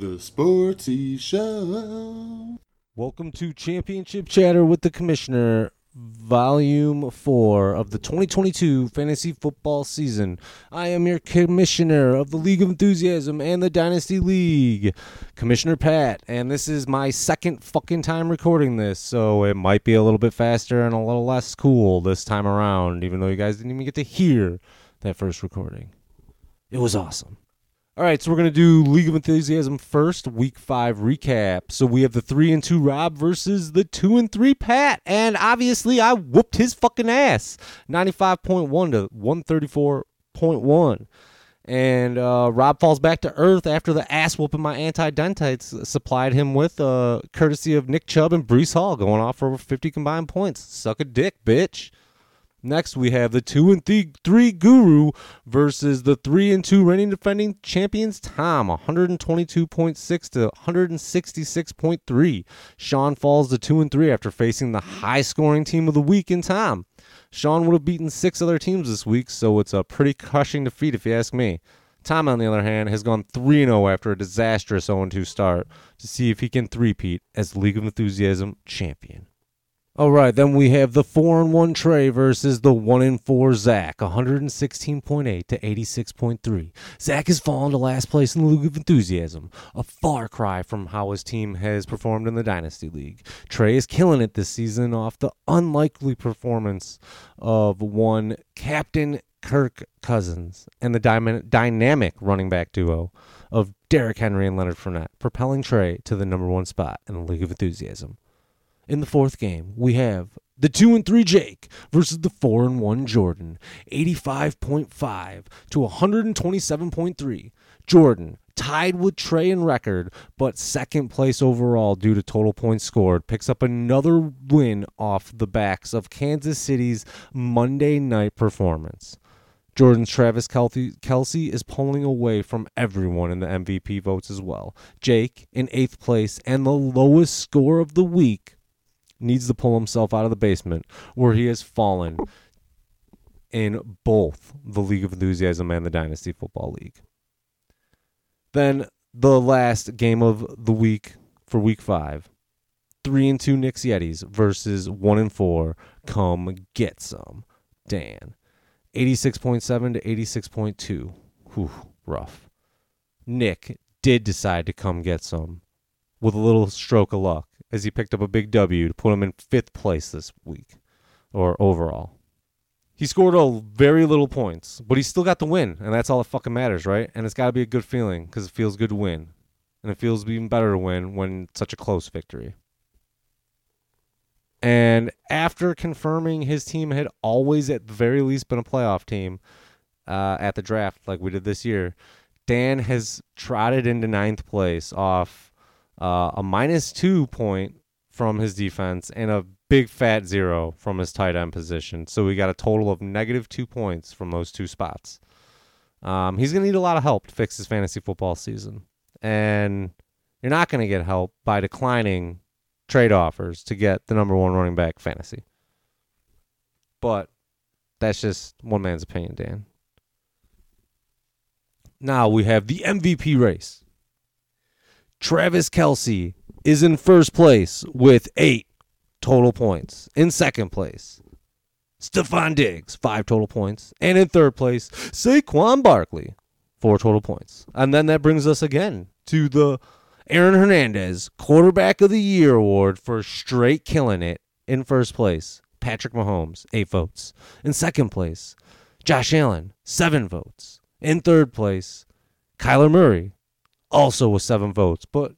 The Sportsy Show. Welcome to Championship Chatter with the Commissioner, Volume 4 of the 2022 Fantasy Football Season. I am your Commissioner of the League of Enthusiasm and the Dynasty League, Commissioner Pat, and this is my second fucking time recording this, so it might be a little bit faster and a little less cool this time around, even though you guys didn't even get to hear that first recording. It was awesome. All right, so we're gonna do League of Enthusiasm first, Week Five recap. So we have the three and two Rob versus the two and three Pat, and obviously I whooped his fucking ass, ninety-five point one to one thirty-four point one. And uh, Rob falls back to earth after the ass whooping my anti-dentites supplied him with, uh, courtesy of Nick Chubb and Breece Hall, going off for over 50 combined points. Suck a dick, bitch. Next, we have the two and th- three Guru versus the three and two reigning defending champions Tom, 122.6 to 166.3. Sean falls to two and three after facing the high scoring team of the week in Tom. Sean would have beaten six other teams this week, so it's a pretty crushing defeat if you ask me. Tom, on the other hand, has gone 3 0 after a disastrous 0 2 start to see if he can three-peat as League of Enthusiasm champion. All right, then we have the four and one Trey versus the one and four Zach, 116.8 to 86.3. Zach has fallen to last place in the League of Enthusiasm, a far cry from how his team has performed in the Dynasty League. Trey is killing it this season off the unlikely performance of one Captain Kirk Cousins and the dyma- dynamic running back duo of Derrick Henry and Leonard Fournette, propelling Trey to the number one spot in the League of Enthusiasm. In the fourth game, we have the 2 and 3 Jake versus the 4 and 1 Jordan, 85.5 to 127.3. Jordan tied with Trey in record, but second place overall due to total points scored, picks up another win off the backs of Kansas City's Monday night performance. Jordan's Travis Kelce is pulling away from everyone in the MVP votes as well. Jake in eighth place and the lowest score of the week needs to pull himself out of the basement where he has fallen in both the League of Enthusiasm and the Dynasty Football League. Then the last game of the week for week five. Three and two Knicks Yetis versus one and four. Come get some. Dan. 86.7 to 86.2. Whew, rough. Nick did decide to come get some with a little stroke of luck as he picked up a big W to put him in fifth place this week or overall. He scored a very little points, but he still got the win, and that's all that fucking matters, right? And it's got to be a good feeling because it feels good to win, and it feels even better to win when such a close victory. And after confirming his team had always, at the very least, been a playoff team uh, at the draft, like we did this year, Dan has trotted into ninth place off uh, a minus two point from his defense and a big fat zero from his tight end position. So we got a total of negative two points from those two spots. Um, he's going to need a lot of help to fix his fantasy football season. And you're not going to get help by declining trade offers to get the number one running back fantasy. But that's just one man's opinion, Dan. Now we have the MVP race. Travis Kelce is in first place with eight total points. In second place, Stefon Diggs, five total points. And in third place, Saquon Barkley, four total points. And then that brings us again to the Aaron Hernandez Quarterback of the Year award for straight killing it in first place. Patrick Mahomes, eight votes. In second place, Josh Allen, seven votes. In third place, Kyler Murray, also with seven votes. But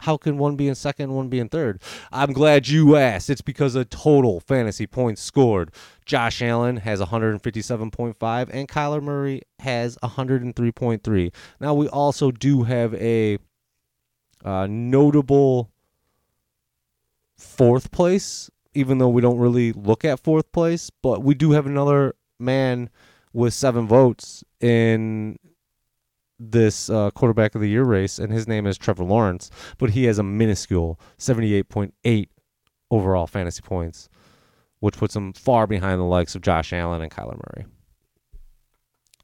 how can one be in second, one be in third? I'm glad you asked. It's because of total fantasy points scored. Josh Allen has 157.5 and Kyler Murray has 103.3. Now we also do have a uh, notable fourth place, even though we don't really look at fourth place, but we do have another man with seven votes in this uh, quarterback of the year race, and his name is Trevor Lawrence, but he has a minuscule 78.8 overall fantasy points, which puts him far behind the likes of Josh Allen and Kyler Murray.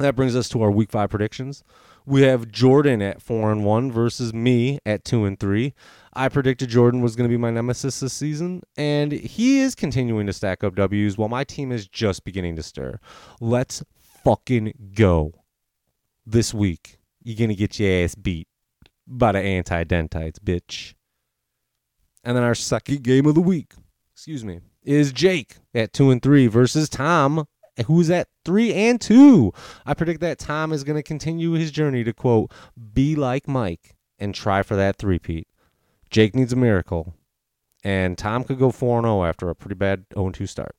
That brings us to our week five predictions. We have Jordan at four and one versus me at two and three. I predicted Jordan was going to be my nemesis this season, and he is continuing to stack up W's while my team is just beginning to stir. Let's fucking go. This week, you're to get your ass beat by the anti dentites, bitch. And then our second game of the week, excuse me, is Jake at two and three versus Tom, who's at three and two. I predict that Tom is to continue his journey to quote, be like Mike and try for that three-peat. Jake needs a miracle. And Tom could go 4 0 after a pretty bad 0 2 start.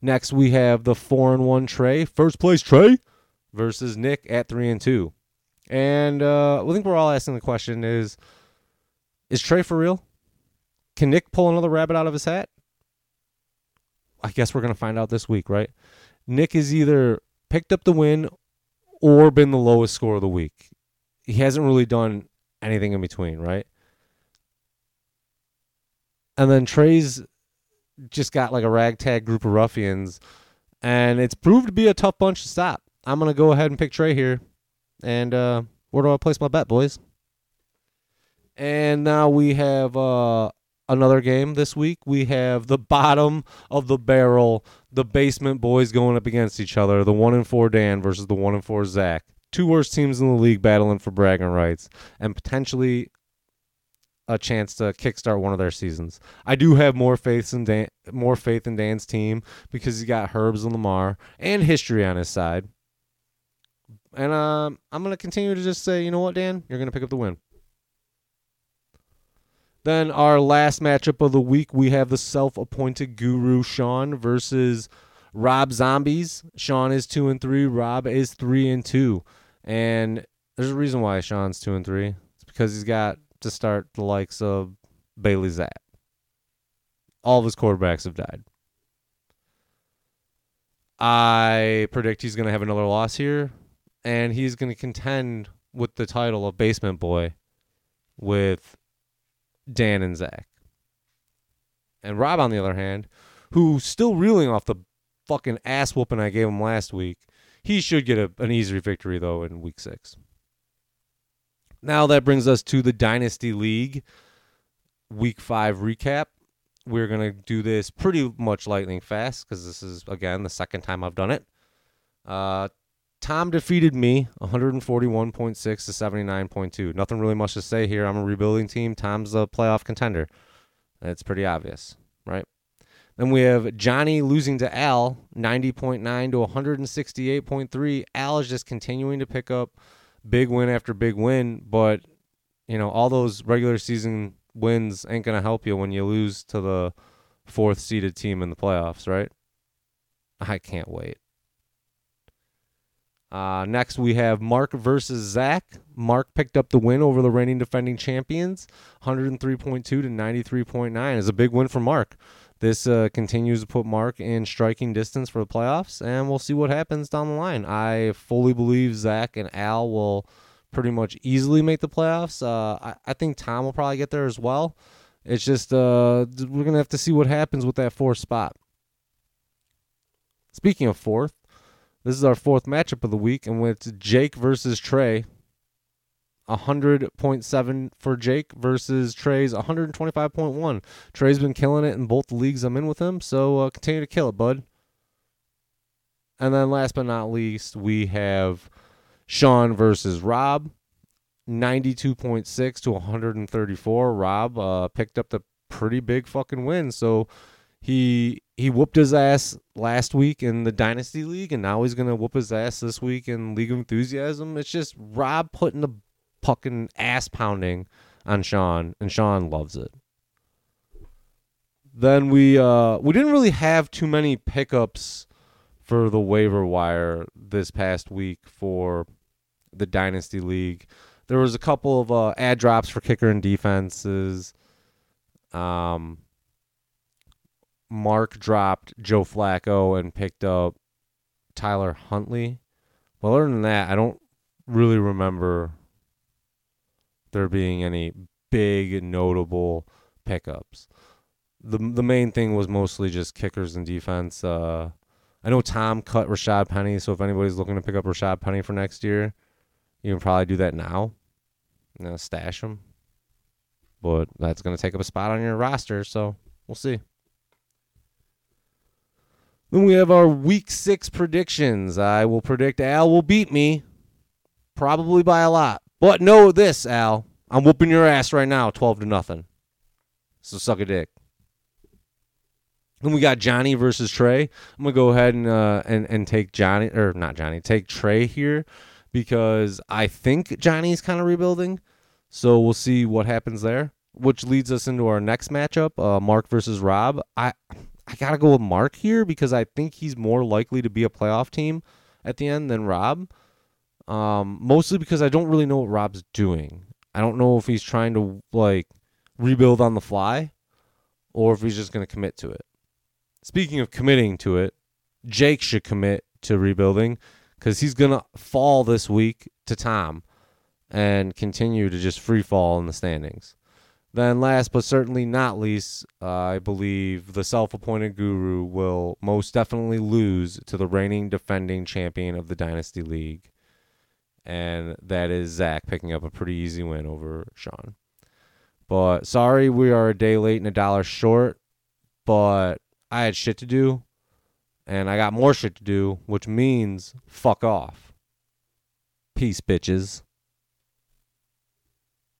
Next, we have the 4 and 1 Trey, first place Trey, versus Nick at 3 and 2. And uh, I think we're all asking the question is is Trey for real? Can Nick pull another rabbit out of his hat? I guess we're to find out this week, right? Nick has either picked up the win or been the lowest score of the week. He hasn't really done anything in between, right? And then Trey's just got like a ragtag group of ruffians, and it's proved to be a tough bunch to stop. I'm to go ahead and pick Trey here. And uh, where do I place my bet, boys? And now we have uh, another game this week. We have the bottom of the barrel, the basement boys going up against each other. The one and four Dan versus the one and four Zach. Two worst teams in the league battling for bragging rights and potentially a chance to kickstart one of their seasons. I do have more faith in Dan, more faith in Dan's team because he's got Herbs and Lamar and history on his side. And um, I'm going to continue to just say, you know what, Dan? You're going to pick up the win. Then our last matchup of the week, we have the self-appointed guru Sean versus Rob Zombies. Sean is two and three. Rob is three and two. And there's a reason why Sean's two and three. It's because he's got to start the likes of Bailey Zappe. All of his quarterbacks have died. I predict he's going to have another loss here and he's going to contend with the title of Basement Boy with Dan and Zach. And Rob, on the other hand, who's still reeling off the fucking ass whooping I gave him last week, he should get a, an easy victory, though, in week six. Now that brings us to the Dynasty League week five recap. We're going to do this pretty much lightning fast because this is, again, the second time I've done it. Uh, Tom defeated me 141.6 to 79.2. Nothing really much to say here. I'm a rebuilding team. Tom's a playoff contender. It's pretty obvious, right? Then we have Johnny losing to Al 90.9 to 168.3. Al is just continuing to pick up big win after big win, but you know, all those regular season wins ain't going to help you when you lose to the fourth seeded team in the playoffs, right? I can't wait. Uh, next, we have Mark versus Zach. Mark picked up the win over the reigning defending champions, 103.2 to 93.9. Is a big win for Mark. This uh, continues to put Mark in striking distance for the playoffs, and we'll see what happens down the line. I fully believe Zach and Al will pretty much easily make the playoffs. Uh, I, I think Tom will probably get there as well. It's just uh, we're gonna have to see what happens with that fourth spot. Speaking of fourth, this is our fourth matchup of the week, and it's Jake versus Trey. 100.7 for Jake versus Trey's 125.1. Trey's been killing it in both leagues I'm in with him, so uh, continue to kill it, bud. And then last but not least, we have Sean versus Rob. 92.6 to 134. Rob uh, picked up the pretty big fucking win, so he he whooped his ass last week in the Dynasty League, and now he's gonna whoop his ass this week in League of Enthusiasm. It's just Rob putting the fucking ass pounding on Sean, and Sean loves it. Then we uh we didn't really have too many pickups for the waiver wire this past week for the Dynasty League. There was a couple of uh, ad drops for kicker and defenses. Um, Mark dropped Joe Flacco and picked up Tyler Huntley. Well, other than that, I don't really remember there being any big notable pickups. The the main thing was mostly just kickers and defense. Uh, I know Tom cut Rashaad Penny, so if anybody's looking to pick up Rashaad Penny for next year, You can probably do that now. You know, stash him. But that's going to take up a spot on your roster, so we'll see. Then we have our week six predictions. I will predict Al will beat me, probably by a lot. But know this, Al. I'm whooping your ass right now, 12 to nothing. So suck a dick. Then we got Johnny versus Trey. I'm gonna go ahead and uh, and and take Johnny or not Johnny, take Trey here because I think Johnny's kind of rebuilding. So we'll see what happens there. Which leads us into our next matchup, uh, Mark versus Rob. I I gotta go with Mark here because I think he's more likely to be a playoff team at the end than Rob. Um, mostly because I don't really know what Rob's doing. I don't know if he's trying to like rebuild on the fly or if he's just gonna commit to it. Speaking of committing to it, Jake should commit to rebuilding because he's going to fall this week to Tom and continue to just free fall in the standings. Then, last but certainly not least, uh, I believe the self appointed guru will most definitely lose to the reigning defending champion of the Dynasty League. And that is Zach picking up a pretty easy win over Sean. But sorry, we are a day late and a dollar short. But I had shit to do, and I got more shit to do, which means fuck off. Peace, bitches.